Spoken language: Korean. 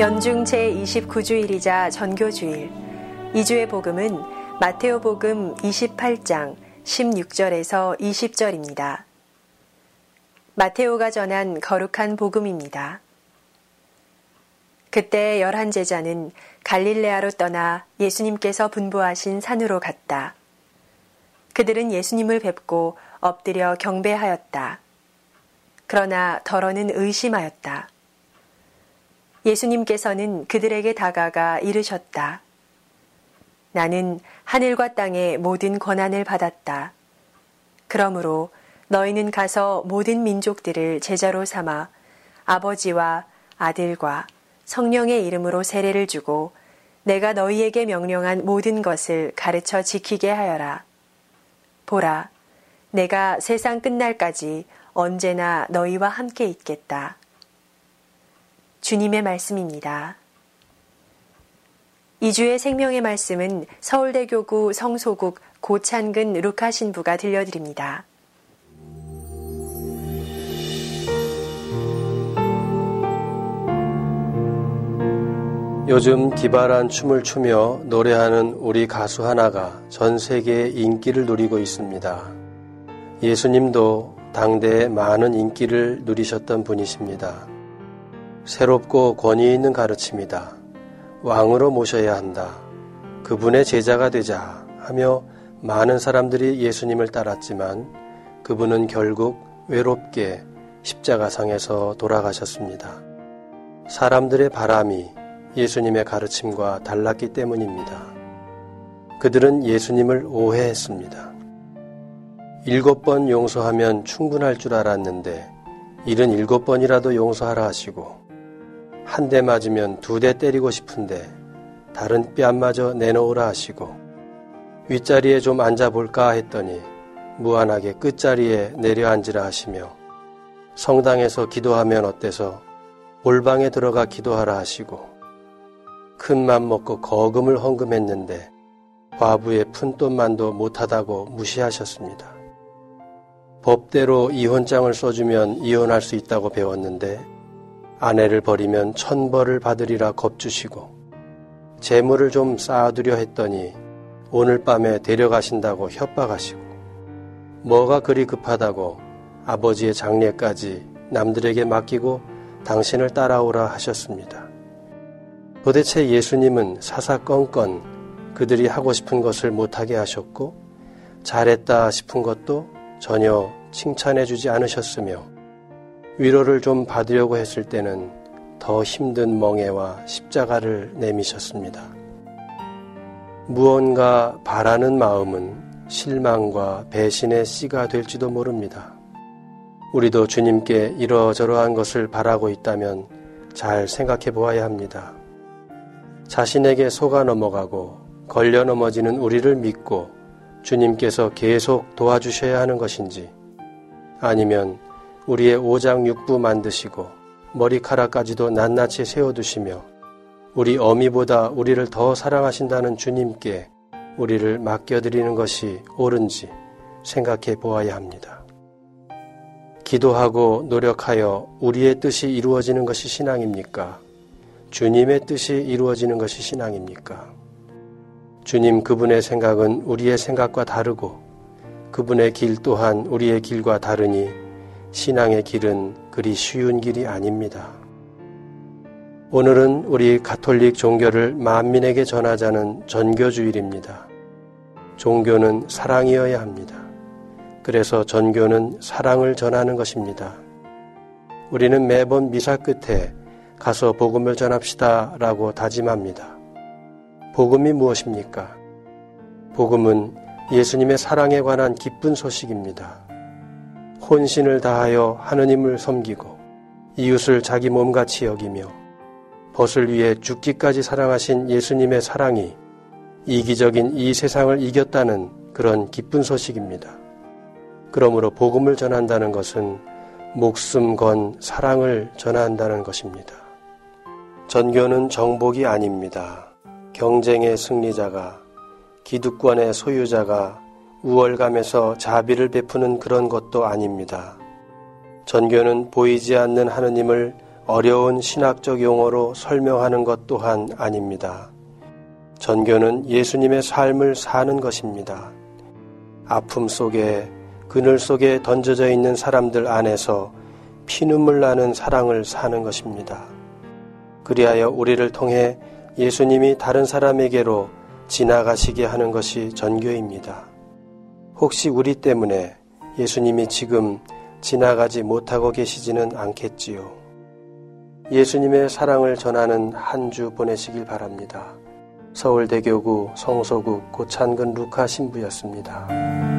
연중 제29주일이자 전교주일 2주의 복음은 마테오 복음 28장 16절에서 20절입니다. 마테오가 전한 거룩한 복음입니다. 그때 열한 제자는 갈릴레아로 떠나 예수님께서 분부하신 산으로 갔다. 그들은 예수님을 뵙고 엎드려 경배하였다. 그러나 덜어는 의심하였다. 예수님께서는 그들에게 다가가 이르셨다. 나는 하늘과 땅의 모든 권한을 받았다. 그러므로 너희는 가서 모든 민족들을 제자로 삼아 아버지와 아들과 성령의 이름으로 세례를 주고 내가 너희에게 명령한 모든 것을 가르쳐 지키게 하여라. 보라, 내가 세상 끝날까지 언제나 너희와 함께 있겠다. 주님의 말씀입니다. 이주의 생명의 말씀은 서울대교구 성소국 고찬근 루카 신부가 들려드립니다. 요즘 기발한 춤을 추며 노래하는 우리 가수 하나가 전 세계에 인기를 누리고 있습니다. 예수님도 당대에 많은 인기를 누리셨던 분이십니다. 새롭고 권위 있는 가르침이다. 왕으로 모셔야 한다. 그분의 제자가 되자 하며 많은 사람들이 예수님을 따랐지만 그분은 결국 외롭게 십자가상에서 돌아가셨습니다. 사람들의 바람이 예수님의 가르침과 달랐기 때문입니다. 그들은 예수님을 오해했습니다. 일곱 번 용서하면 충분할 줄 알았는데 일은 일곱 번이라도 용서하라 하시고 한 대 맞으면 두 대 때리고 싶은데 다른 뺨마저 내놓으라 하시고 윗자리에 좀 앉아볼까 했더니 무한하게 끝자리에 내려앉으라 하시며 성당에서 기도하면 어때서 골방에 들어가 기도하라 하시고 큰 맘 먹고 거금을 헌금했는데 과부의 푼돈만도 못하다고 무시하셨습니다. 법대로 이혼장을 써주면 이혼할 수 있다고 배웠는데 아내를 버리면 천벌을 받으리라 겁주시고 재물을 좀 쌓아두려 했더니 오늘 밤에 데려가신다고 협박하시고 뭐가 그리 급하다고 아버지의 장례까지 남들에게 맡기고 당신을 따라오라 하셨습니다. 도대체 예수님은 사사건건 그들이 하고 싶은 것을 못하게 하셨고 잘했다 싶은 것도 전혀 칭찬해 주지 않으셨으며 위로를 좀 받으려고 했을 때는 더 힘든 멍해와 십자가를 내미셨습니다. 무언가 바라는 마음은 실망과 배신의 씨가 될지도 모릅니다. 우리도 주님께 이러저러한 것을 바라고 있다면 잘 생각해 보아야 합니다. 자신에게 속아 넘어가고 걸려 넘어지는 우리를 믿고 주님께서 계속 도와주셔야 하는 것인지 아니면 우리의 오장육부 만드시고 머리카락까지도 낱낱이 세워두시며 우리 어미보다 우리를 더 사랑하신다는 주님께 우리를 맡겨드리는 것이 옳은지 생각해 보아야 합니다. 기도하고 노력하여 우리의 뜻이 이루어지는 것이 신앙입니까? 주님의 뜻이 이루어지는 것이 신앙입니까? 주님 그분의 생각은 우리의 생각과 다르고 그분의 길 또한 우리의 길과 다르니 신앙의 길은 그리 쉬운 길이 아닙니다. 오늘은 우리 가톨릭 종교를 만민에게 전하자는 전교주일입니다. 종교는 사랑이어야 합니다. 그래서 전교는 사랑을 전하는 것입니다. 우리는 매번 미사 끝에 가서 복음을 전합시다 라고 다짐합니다. 복음이 무엇입니까? 복음은 예수님의 사랑에 관한 기쁜 소식입니다. 혼신을 다하여 하느님을 섬기고 이웃을 자기 몸같이 여기며 벗을 위해 죽기까지 사랑하신 예수님의 사랑이 이기적인 이 세상을 이겼다는 그런 기쁜 소식입니다. 그러므로 복음을 전한다는 것은 목숨 건 사랑을 전한다는 것입니다. 전교는 정복이 아닙니다. 경쟁의 승리자가 기득권의 소유자가 우월감에서 자비를 베푸는 그런 것도 아닙니다. 전교는 보이지 않는 하느님을 어려운 신학적 용어로 설명하는 것 또한 아닙니다. 전교는 예수님의 삶을 사는 것입니다. 아픔 속에 그늘 속에 던져져 있는 사람들 안에서 피눈물 나는 사랑을 사는 것입니다. 그리하여 우리를 통해 예수님이 다른 사람에게로 지나가시게 하는 것이 전교입니다. 혹시 우리 때문에 예수님이 지금 지나가지 못하고 계시지는 않겠지요. 예수님의 사랑을 전하는 한 주 보내시길 바랍니다. 서울대교구 성소국 고찬근 루카 신부였습니다.